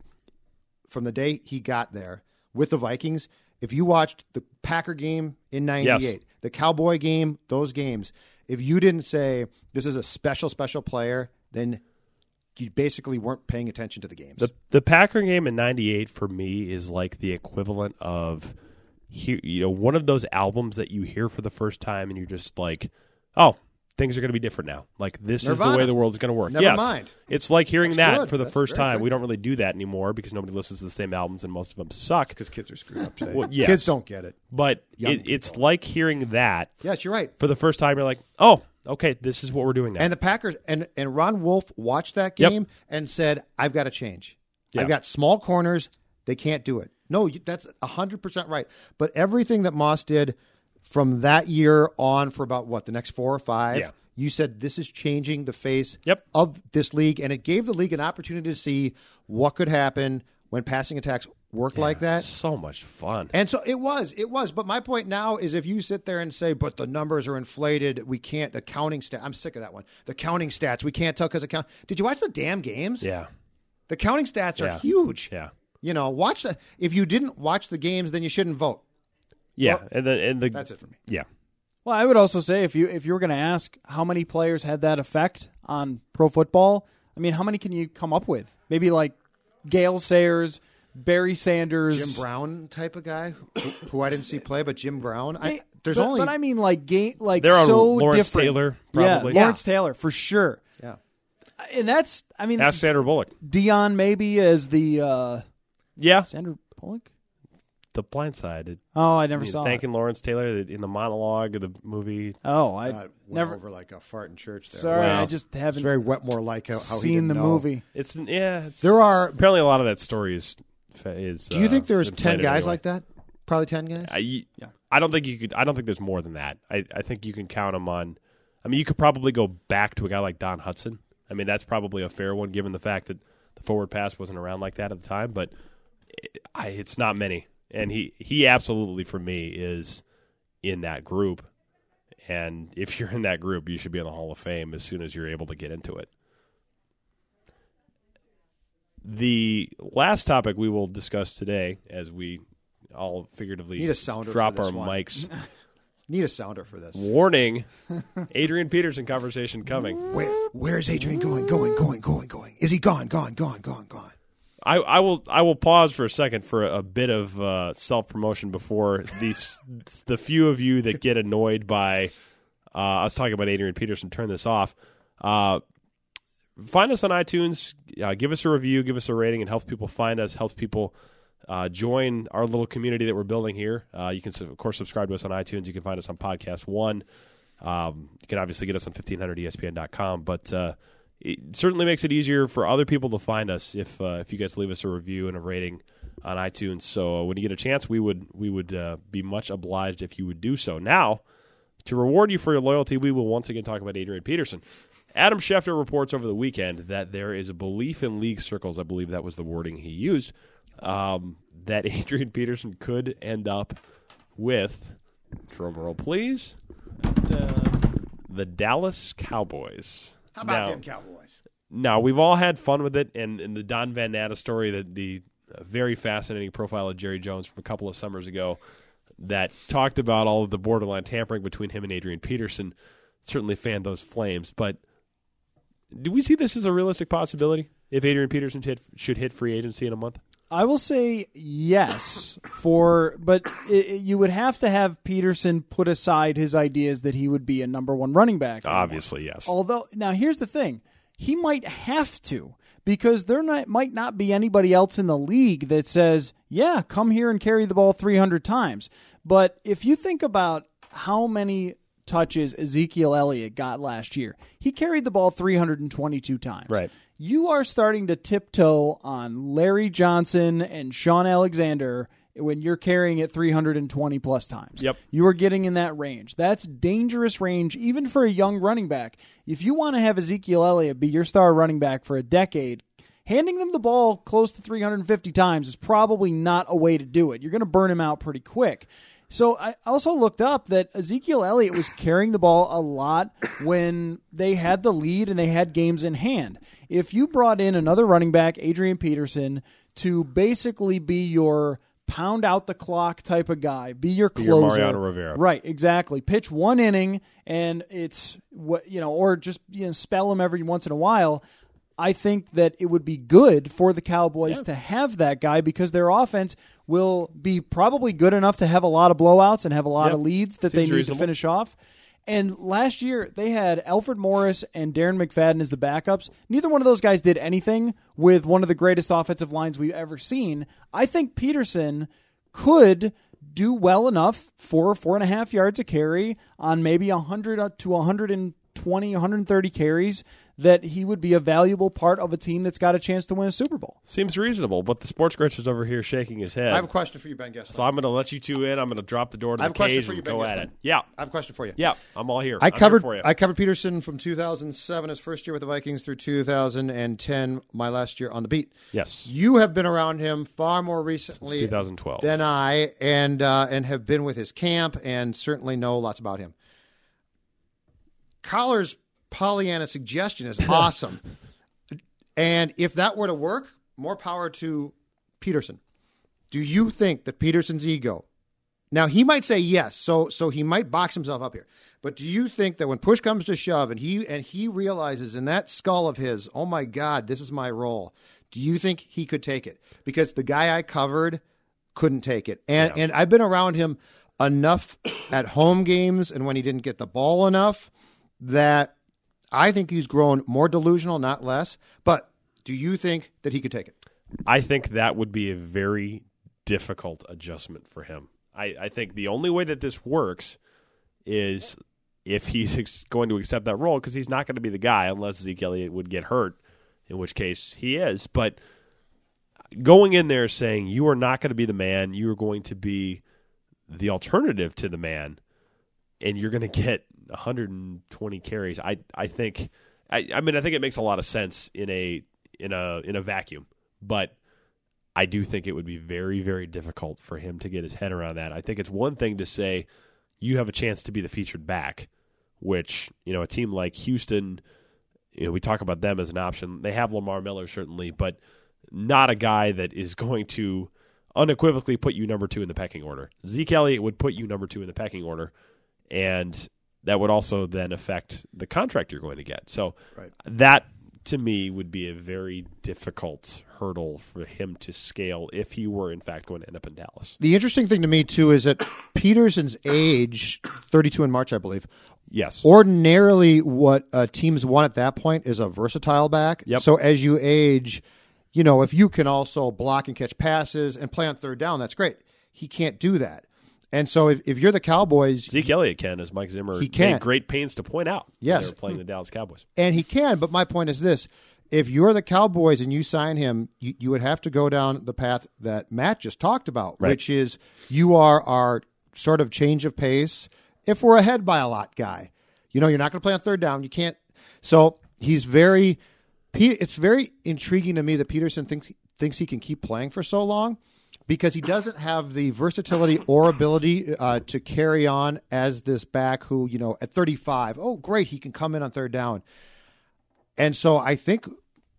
from the day he got there with the Vikings, if you watched the Packer game in 98, Yes. The Cowboy game, those games, if you didn't say this is a special, special player, then you basically weren't paying attention to the games. the the Packer game in '98 for me is like the equivalent of, you know, one of those albums that you hear for the first time and you're just like, oh. Things are going to be different now. Like this is the way the world's going to work. Never yes, mind. it's like hearing That's that good. for the That's first time. good. We don't really do that anymore because nobody listens to the same albums and most of them suck. because kids are screwed up today. Well, yes. Kids don't get it. But it, it's like hearing that Yes, you're right. for the first time. You're like, oh, okay, this is what we're doing now. And the Packers and and Ron Wolf watched that Yep. game and said, "I've got to change. Yeah. I've got small corners. They can't do it." No, that's hundred percent right. But everything that Moss did from that year on for about what the next four or five, Yeah. you said this is changing the face Yep. of this league, and it gave the league an opportunity to see what could happen when passing attacks work like that. so much fun. And so it was, it was. But my point now is if you sit there and say, but the numbers are inflated, we can't, the counting stat, I'm sick of that one. The counting stats, we can't tell because account. Did you watch the damn games? yeah, The counting stats are Yeah. huge. yeah, You know, watch the, if you didn't watch the games, then you shouldn't vote. Yeah. Well, and then and the That's it for me. Yeah, Well, I would also say if you if you were going to ask how many players had that effect on pro football, I mean, how many can you come up with? Maybe like Gale Sayers, Barry Sanders, Jim Brown type of guy who, who I didn't see play, but Jim Brown. I, there's but, only, but I mean, like game, like There are so Lawrence different. Taylor, probably. Yeah, Lawrence Taylor for sure. yeah. And that's, I mean, ask Sandra Bullock. Dion maybe as the uh, Yeah, Sandra Bullock. The Blind Side. It, Oh, I never you know, saw. thanking it. Lawrence Taylor in the monologue of the movie. Oh, I Uh, went never. over like a fart in church there. Sorry, Wow. I just haven't very Wetmore like how, how he seen didn't the know. movie. It's yeah. It's, There are apparently a lot of that story is is. Do you uh, think there's ten guys anyway. like that? Probably ten guys. I, yeah. I don't think you could. I don't think there's more than that. I, I think you can count them on. I mean, you could probably go back to a guy like Don Hutson. I mean, that's probably a fair one given the fact that the forward pass wasn't around like that at the time. But it, I, it's not many, and he he absolutely for me is in that group. And if you're in that group, you should be in the Hall of Fame as soon as you're able to get into it. The last topic we will discuss today, as we all figuratively Need a sounder drop our one. mics. Need a sounder for this. Warning: Adrian Peterson conversation coming. Where Where's Adrian going? Going? Going? Going? Going? Is he gone? Gone? Gone? Gone? Gone? I, I will I will pause for a second for a, bit of uh, self promotion before these the few of you that get annoyed by uh, us talking about Adrian Peterson turn this off. Uh, find us on iTunes, uh, give us a review, give us a rating. and helps people find us, helps people uh, join our little community that we're building here. Uh, you can of course subscribe to us on iTunes. You can find us on Podcast One. Um, you can obviously get us on 1500ESPN.com, but it certainly makes it easier for other people to find us if uh, if you guys leave us a review and a rating on iTunes. So uh, when you get a chance, we would we would uh, be much obliged if you would do so. Now, to reward you for your loyalty, we will once again talk about Adrian Peterson. Adam Schefter reports over the weekend that there is a belief in league circles. I believe that was the wording he used. Um, that Adrian Peterson could end up with, drum roll please, the Dallas Cowboys. How about Now- them Cowboys? no, we've all had fun with it, and, and the Don Van Natta story, that the uh, very fascinating profile of Jerry Jones from a couple of summers ago, that talked about all of the borderline tampering between him and Adrian Peterson, certainly fanned those flames. But do we see this as a realistic possibility if Adrian Peterson hit, should hit free agency in a month? I will say yes for, but it, you would have to have Peterson put aside his ideas that he would be a number one running back. anymore. Obviously, yes. Although now here's the thing, he might have to because there not, might not be anybody else in the league that says, "Yeah, come here and carry the ball 300 times." But if you think about how many touches Ezekiel Elliott got last year, he carried the ball 322 times. Right. You are starting to tiptoe on Larry Johnson and Shaun Alexander when you're carrying it 320 plus times. Yep. You are getting in that range. That's dangerous range, even for a young running back. If you want to have Ezekiel Elliott be your star running back for a decade, handing them the ball close to 350 times is probably not a way to do it. You're going to burn him out pretty quick. So I also looked up that Ezekiel Elliott was carrying the ball a lot when they had the lead and they had games in hand. If you brought in another running back, Adrian Peterson, to basically be your pound out the clock type of guy, be your Be your closer, Mariano Rivera. right? Exactly. Pitch one inning and it's what you know, or just you know, spell him every once in a while. I think that it would be good for the Cowboys to have that guy because their offense will be probably good enough to have a lot of blowouts and have a lot Yep. of leads that Seems they need reasonable. to finish off. And last year they had Alfred Morris and Darren McFadden as the backups. Neither one of those guys did anything with one of the greatest offensive lines we've ever seen. I think Peterson could do well enough for four and a half yards a carry on maybe 100 to 120, 130 carries that he would be a valuable part of a team that's got a chance to win a Super Bowl. Seems reasonable, but the sports grinch is over here shaking his head. I have a question for you, Ben Goessling. so I'm going to let you two in. I'm going to drop the door to I have the a question cage for you, and Ben go at it. Yeah. I have a question for you. Yeah, I'm all here. I I'm here covered for you. I covered Peterson from 2007, his first year with the Vikings, through 2010, my last year on the beat. Yes. You have been around him far more recently 2012. than I, and uh, and have been with his camp, and certainly know lots about him. Coller's Pollyanna suggestion is awesome, and if that were to work, more power to Peterson. Do you think that Peterson's ego now he might say yes, so so he might box himself up here. But do you think that when push comes to shove and he and he realizes in that skull of his, oh my God, this is my role, do you think he could take it? Because the guy I covered couldn't take it. And and I've been around him enough at home games and when he didn't get the ball enough that I think he's grown more delusional, not less. But do you think that he could take it? I think that would be a very difficult adjustment for him. I, I think the only way that this works is if he's ex- going to accept that role because he's not going to be the guy unless Zeke Elliott would get hurt, in which case he is. But going in there saying you are not going to be the man, you are going to be the alternative to the man, and you're going to get 120 carries. I I think I, I mean I think it makes a lot of sense in a in a in a vacuum, but I do think it would be very very difficult for him to get his head around that. I think it's one thing to say you have a chance to be the featured back, which you know a team like Houston, you know we talk about them as an option. They have Lamar Miller certainly, but not a guy that is going to unequivocally put you number two in the pecking order. Zeke Elliott would put you number two in the pecking order, and that would also then affect the contract you're going to get. So Right. that to me would be a very difficult hurdle for him to scale if he were in fact going to end up in Dallas. The interesting thing to me too is that Peterson's age, 32 in March, I believe. Yes. Ordinarily, what uh, teams want at that point is a versatile back. Yep. So as you age, you know, if you can also block and catch passes and play on third down, that's great. He can't do that. And so if, if you're the Cowboys, Zeke Elliott can, as Mike Zimmer He can. made great pains to point out. Yes. they were playing the Dallas Cowboys. and he can, but my point is this. If you're the Cowboys and you sign him, you, you would have to go down the path that Matt just talked about, Right. which is you are our sort of change of pace. If we're ahead by a lot guy, you know, you're not going to play on third down. You can't. So he's very. It's very intriguing to me that Peterson thinks thinks he can keep playing for so long because he doesn't have the versatility or ability uh, to carry on as this back who, you know, at 35, oh, great, he can come in on third down. And so I think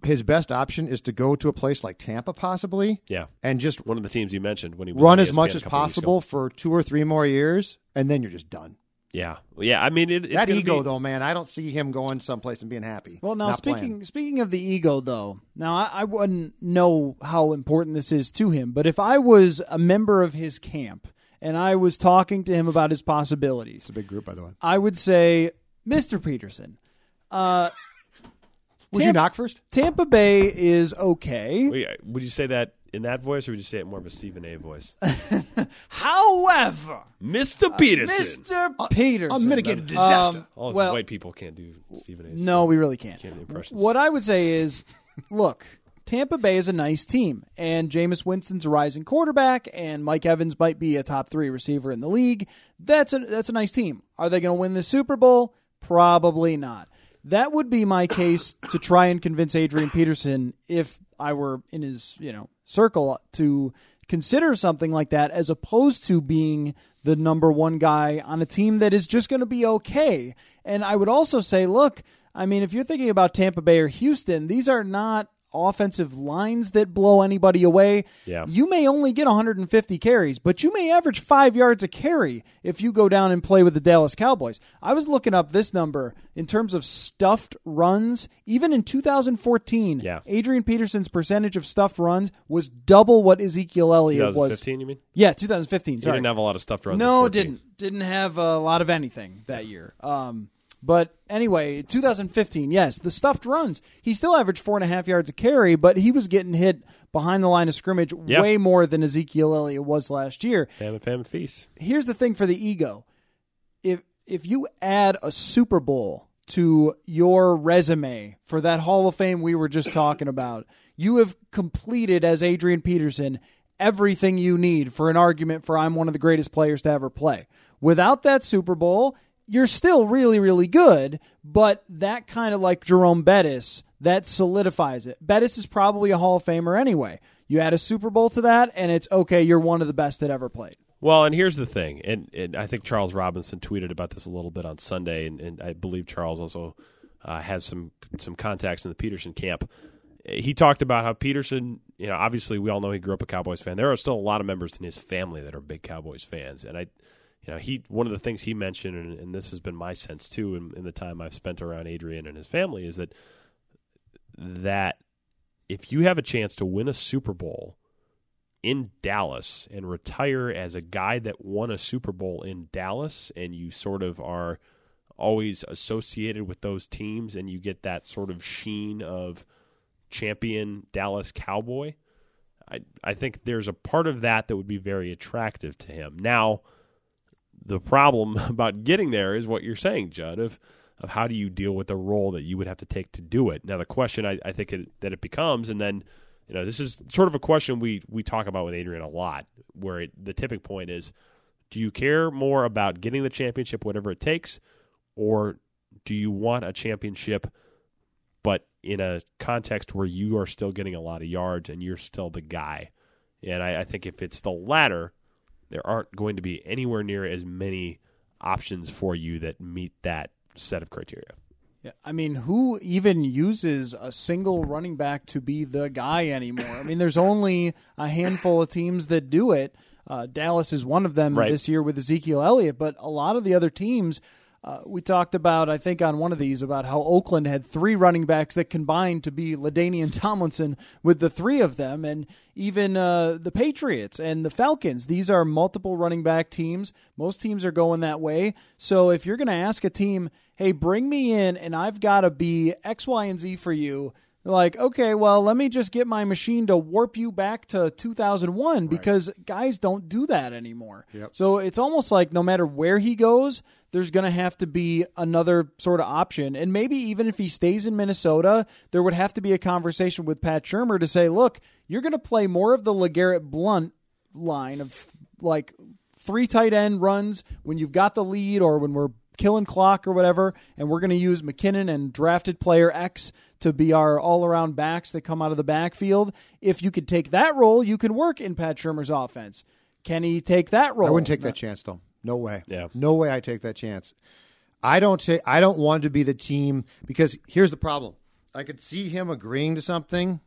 his best option is to go to a place like Tampa, possibly, Yeah. and just One of the teams you mentioned when he was run as much as couple weeks ago. possible for two or three more years, and then you're just done. Yeah. Yeah. I mean, it, it's that ego, be- though, man, I don't see him going someplace and being happy. Well, now speaking playing. speaking of the ego, though, now I, I wouldn't know how important this is to him, but if I was a member of his camp and I was talking to him about his possibilities, it's a big group, by the way. I would say, Mister Peterson, uh, Would you knock first? Tampa Bay is okay. Wait, would you say that in that voice, or would you say it more of a Stephen A. voice? However, Mr. Peterson. Mister Peterson, Unmitigated disaster. Um, All us well, white people can't do Stephen A. No, we really can't. Can't do impressions. What I would say is, look, Tampa Bay is a nice team, and Jameis Winston's a rising quarterback, and Mike Evans might be a top three receiver in the league. That's a that's a nice team. Are they going to win the Super Bowl? Probably not. That would be my case to try and convince Adrian Peterson if I were in his you know circle to consider something like that as opposed to being the number one guy on a team that is just going to be okay. And I would also say, look, I mean, if you're thinking about Tampa Bay or Houston, these are not offensive lines that blow anybody away. Yeah. You may only get 150 carries, but you may average five yards a carry if you go down and play with the Dallas Cowboys. I was looking up this number in terms of stuffed runs. Even in 2014, Yeah. Adrian Peterson's percentage of stuffed runs was double what Ezekiel Elliott was. 2015, you mean? Yeah, 2015. He Sorry. didn't have a lot of stuffed runs. No, 14. didn't. Didn't have a lot of anything that year. Um, but anyway, 2015, yes, the stuffed runs. He still averaged four and a half yards a carry, but he was getting hit behind the line of scrimmage Yeah. way more than Ezekiel Elliott was last year. Famine, famine, feast. Here's the thing for the ego: if if you add a Super Bowl to your resume for that Hall of Fame we were just talking about, you have completed as Adrian Peterson everything you need for an argument for I'm one of the greatest players to ever play. Without that Super Bowl, you're still really, really good, but that kind of like Jerome Bettis, that solidifies it. Bettis is probably a Hall of Famer anyway. You add a Super Bowl to that, and it's okay, you're one of the best that ever played. Well, and here's the thing, and, and I think Charles Robinson tweeted about this a little bit on Sunday, and, and I believe Charles also uh, has some some contacts in the Peterson camp. He talked about how Peterson, you know, obviously we all know he grew up a Cowboys fan. There are still a lot of members in his family that are big Cowboys fans, and I, you know, he one of the things he mentioned, and, and this has been my sense too, in, in the time I've spent around Adrian and his family, is that that if you have a chance to win a Super Bowl in Dallas and retire as a guy that won a Super Bowl in Dallas and you sort of are always associated with those teams and you get that sort of sheen of champion Dallas Cowboy, I I think there's a part of that that would be very attractive to him. Now, the problem about getting there is what you're saying, Judd, of of how do you deal with the role that you would have to take to do it. Now, the question I, I think it, that it becomes, and then You know, this is sort of a question we we talk about with Adrian a lot, where it, the tipping point is: Do you care more about getting the championship, whatever it takes, or do you want a championship, but in a context where you are still getting a lot of yards and you're still the guy? And I, I think if it's the latter, there aren't going to be anywhere near as many options for you that meet that set of criteria. Yeah, I mean, who even uses a single running back to be the guy anymore? I mean, there's only a handful of teams that do it. Uh, Dallas is one of them Right. this year with Ezekiel Elliott, but a lot of the other teams. Uh, we talked about, I think, on one of these about how Oakland had three running backs that combined to be LaDainian Tomlinson with the three of them, and even uh, the Patriots and the Falcons. These are multiple running back teams. Most teams are going that way. So if you're going to ask a team, hey, bring me in and I've got to be X, Y, and Z for you. Like, okay, well, let me just get my machine to warp you back to 2001 because guys don't do that anymore. So it's almost like no matter where he goes, there's going to have to be another sort of option. And maybe even if he stays in Minnesota, there would have to be a conversation with Pat Shurmur to say, look, you're going to play more of the LeGarrette Blunt line of like three tight end runs when you've got the lead or when we're killing clock or whatever, and we're going to use McKinnon and drafted player X to be our all around backs that come out of the backfield. If you could take that role, you can work in Pat Shurmur's offense. Can he take that role? I wouldn't take that chance though. No way. Yeah. No way I take that chance. I don't take I don't want to be the team because here's the problem. I could see him agreeing to something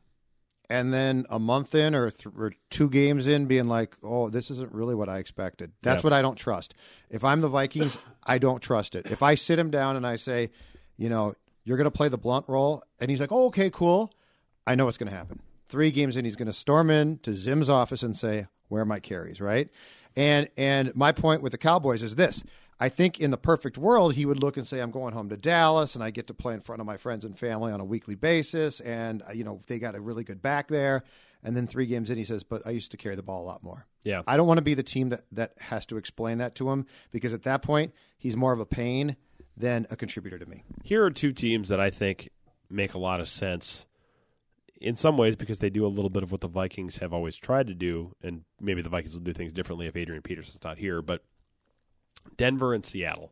and then a month in or, th- or two games in being like, "Oh, this isn't really what I expected." That's Yeah. what I don't trust. If I'm the Vikings, I don't trust it. If I sit him down and I say, "You know, you're going to play the blunt role," and he's like, "Oh, okay, cool." I know what's going to happen. Three games in, he's going to storm in to Zim's office and say, "Where are my carries?" Right? And and my point with the Cowboys is this: I think in the perfect world, he would look and say, "I'm going home to Dallas, and I get to play in front of my friends and family on a weekly basis, and uh, you know they got a really good back there." And then three games in, he says, "But I used to carry the ball a lot more." Yeah. I don't want to be the team that that has to explain that to him because at that point, he's more of a pain than a contributor to me. Here are two teams that I think make a lot of sense in some ways because they do a little bit of what the Vikings have always tried to do, and maybe the Vikings will do things differently if Adrian Peterson's not here. But Denver and Seattle,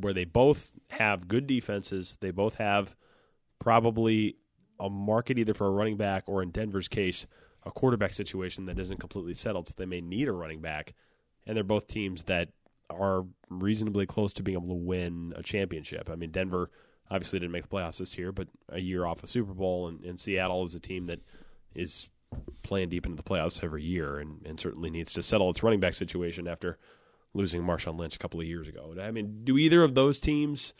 where they both have good defenses, they both have probably a market either for a running back or, in Denver's case, a quarterback situation that isn't completely settled, so they may need a running back. And they're both teams that are reasonably close to being able to win a championship. I mean, Denver obviously didn't make the playoffs this year, but a year off a Super Bowl, and, and Seattle is a team that is playing deep into the playoffs every year and, and certainly needs to settle its running back situation after losing Marshawn Lynch a couple of years ago. I mean, do either of those teams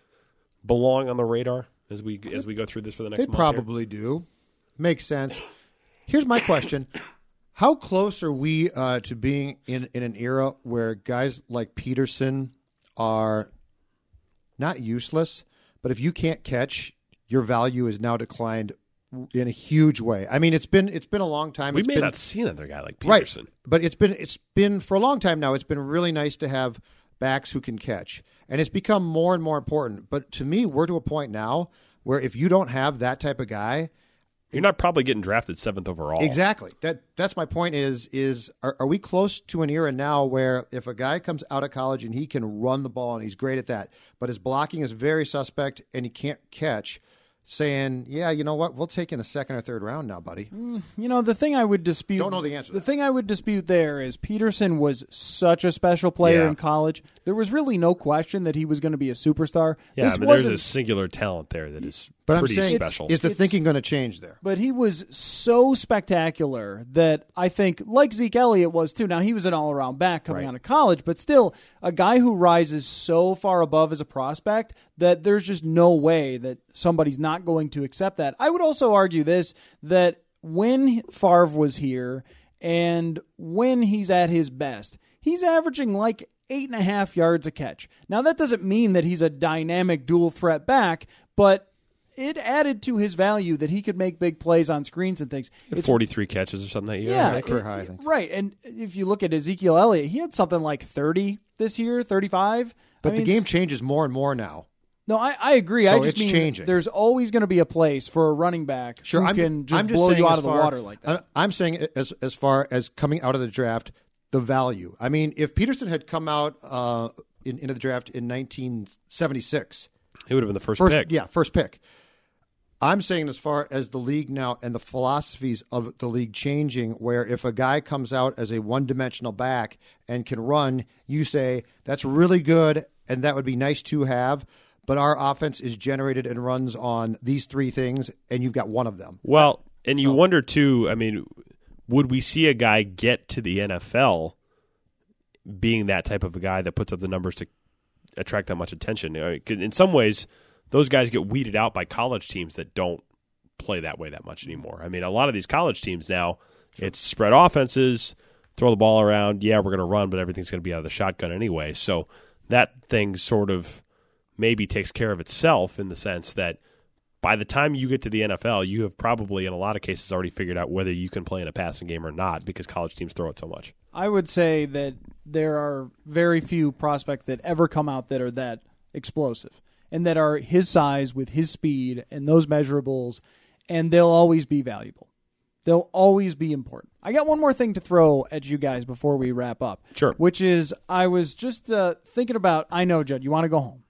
belong on the radar as we as we go through this for the next They month? here? probably do. Makes sense. Here's my question: How close are we uh, to being in in an era where guys like Peterson are not useless, but if you can't catch, your value is now declined in a huge way. I mean, it's been it's been a long time. We It's may been, not see another guy like Peterson. Right. But it's been it's been for a long time now. It's been really nice to have backs who can catch. And it's become more and more important. But to me, we're to a point now where if you don't have that type of guy, You're not probably getting drafted seventh overall. Exactly. That that's my point is is are, are we close to an era now where if a guy comes out of college and he can run the ball and he's great at that, but his blocking is very suspect and he can't catch, saying, "Yeah, you know what? We'll take in the second or third round now, buddy." Mm, you know, the thing I would dispute. Don't know the answer The that. thing I would dispute there is Peterson was such a special player Yeah. in college. There was really no question that he was going to be a superstar. Yeah, this I mean, there's wasn't, a singular talent there that is But I'm pretty saying, special. is the It's- thinking going to change there? but he was so spectacular that I think, like Zeke Elliott was too. Now he was an all-around back coming Right. out of college, but still a guy who rises so far above as a prospect that there's just no way that somebody's not going to accept that. I would also argue this that when Favre was here and when he's at his best, he's averaging like eight and a half yards a catch. Now that doesn't mean that he's a dynamic dual threat back, but it added to his value that he could make big plays on screens and things. It's 43 catches or something that year. Yeah, think. career high, I think. right. And if you look at Ezekiel Elliott, he had something like thirty this year, thirty-five. But I the game changes more and more now. No, I, I agree. I just it's mean changing. there's always going to be a place for a running back Sure, who I'm, can just I'm just blow saying you out as of the far- water like that. I- I'm saying as as far as coming out of the draft, the value. I mean, if Peterson had come out uh, in, into the draft in 1976, It would have been the first, first pick. yeah, first pick. I'm saying as far as the league now and the philosophies of the league changing, where if a guy comes out as a one-dimensional back and can run, you say that's really good and that would be nice to have. But our offense is generated and runs on these three things, and you've got one of them. Well, and you wonder too. I mean, would we see a guy get to the NFL being that type of a guy that puts up the numbers to attract that much attention? Uh, 'cause in some ways, those guys get weeded out by college teams that don't play that way that much anymore. I mean, a lot of these college teams now, it's spread offenses, throw the ball around. Yeah, we're going to run, but everything's going to be out of the shotgun anyway. So that thing sort of maybe takes care of itself in the sense that by the time you get to the NFL, you have probably, in a lot of cases, already figured out whether you can play in a passing game or not because college teams throw it so much. I would say that there are very few prospects that ever come out that are that explosive and that are his size with his speed and those measurables, and they'll always be valuable. They'll always be important. I got one more thing to throw at you guys before we wrap up. Sure. Which is, I was just uh, thinking about. I know, Judd, you want to go home.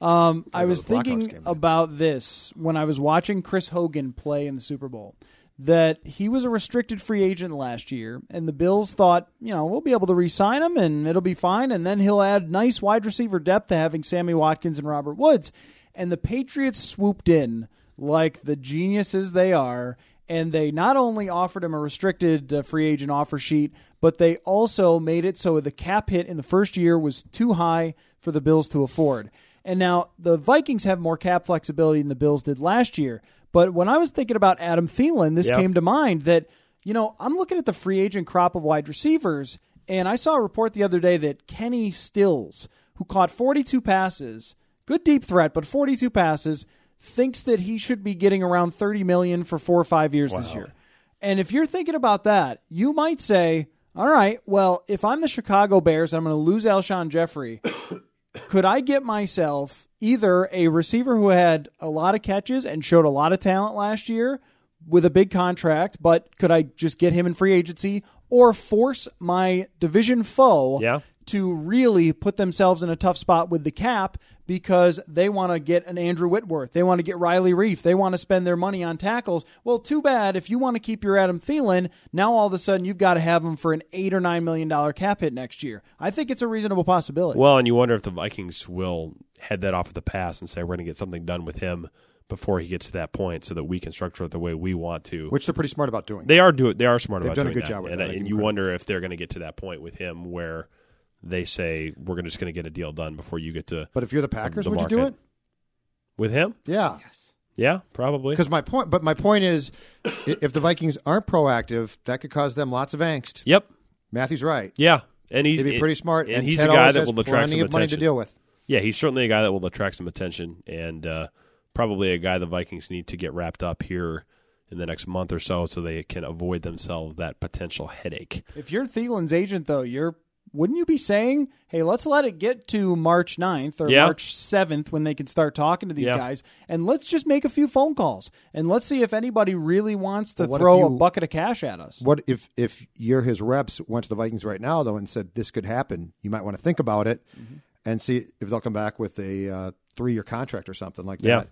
Um, I was to the Blackhawks thinking game, about this when I was watching Chris Hogan play in the Super Bowl. That he was a restricted free agent last year, and the Bills thought, you know, we'll be able to re-sign him, and it'll be fine, and then he'll add nice wide receiver depth to having Sammy Watkins and Robert Woods. And the Patriots swooped in like the geniuses they are, and they not only offered him a restricted uh, free agent offer sheet, but they also made it so the cap hit in the first year was too high for the Bills to afford. And now the Vikings have more cap flexibility than the Bills did last year. But when I was thinking about Adam Thielen, this Yeah. came to mind that, you know, I'm looking at the free agent crop of wide receivers, and I saw a report the other day that Kenny Stills, who caught 42 passes, good deep threat, but 42 passes, thinks that he should be getting around 30 million for four or five years this year. And if you're thinking about that, you might say, all right, well, if I'm the Chicago Bears and I'm going to lose Alshon Jeffery, could I get myself either a receiver who had a lot of catches and showed a lot of talent last year with a big contract, but could I just get him in free agency or force my division foe Yeah. to really put themselves in a tough spot with the cap because they want to get an Andrew Whitworth. They want to get Riley Reiff. They want to spend their money on tackles. Well, too bad. If you want to keep your Adam Thielen, now all of a sudden you've got to have him for an eight or nine million dollar cap hit next year. I think it's a reasonable possibility. Well, and you wonder if the Vikings will head that off at the pass and say we're going to get something done with him before he gets to that point, so that we can structure it the way we want to. which they're pretty smart about doing. They are do They are smart They've about done a good that. job with and, that. I and you them wonder if they're going to get to that point with him where they say we're just going to get a deal done before you get to but if you're the Packers, the would you do it? with him. Yeah. Yeah, probably. Because my point, but my point is, if the Vikings aren't proactive, that could cause them lots of angst. Yep. Matthew's right. Yeah, and he's They'd be pretty smart, and, and he's Ted a guy that will attract plenty some of money to deal with. Yeah, he's certainly a guy that will attract some attention, and uh, probably a guy the Vikings need to get wrapped up here in the next month or so, so they can avoid themselves that potential headache. If you're Thielen's agent, though, you're wouldn't you be saying, "Hey, let's let it get to March 9th or Yeah. March 7th when they can start talking to these Yeah. guys, and let's just make a few phone calls and let's see if anybody really wants to But what if throw a bucket of cash at us." What if if you're his reps went to the Vikings right now though and said this could happen? You might want to think about it Mm-hmm. And see if they'll come back with a uh, three year contract or something like Yeah. that.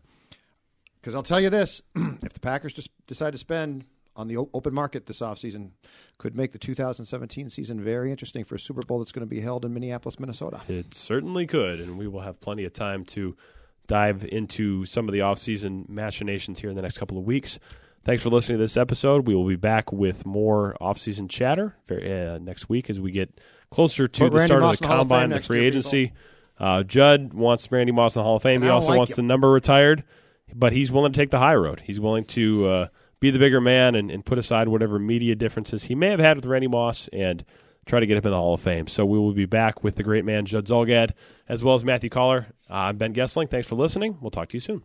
Because I'll tell you this: if the Packers just decide to spend on the open market this offseason, could make the 2017 season very interesting for a Super Bowl that's going to be held in Minneapolis, Minnesota. It certainly could, and we will have plenty of time to dive into some of the off-season machinations here in the next couple of weeks. Thanks for listening to this episode. We will be back with more off-season chatter very, uh, next week as we get closer to Put the Randy start Moss of the in the Hall of combine, Fame the free year, agency. Uh, Judd wants Randy Moss in the Hall of Fame. And he also like wants the number retired, but he's willing to take the high road. He's willing to uh, be the bigger man and, and put aside whatever media differences he may have had with Randy Moss and try to get him in the Hall of Fame. So we will be back with the great man Judd Zulgad as well as Matthew Coller. I'm Ben Goessling. Thanks for listening. We'll talk to you soon.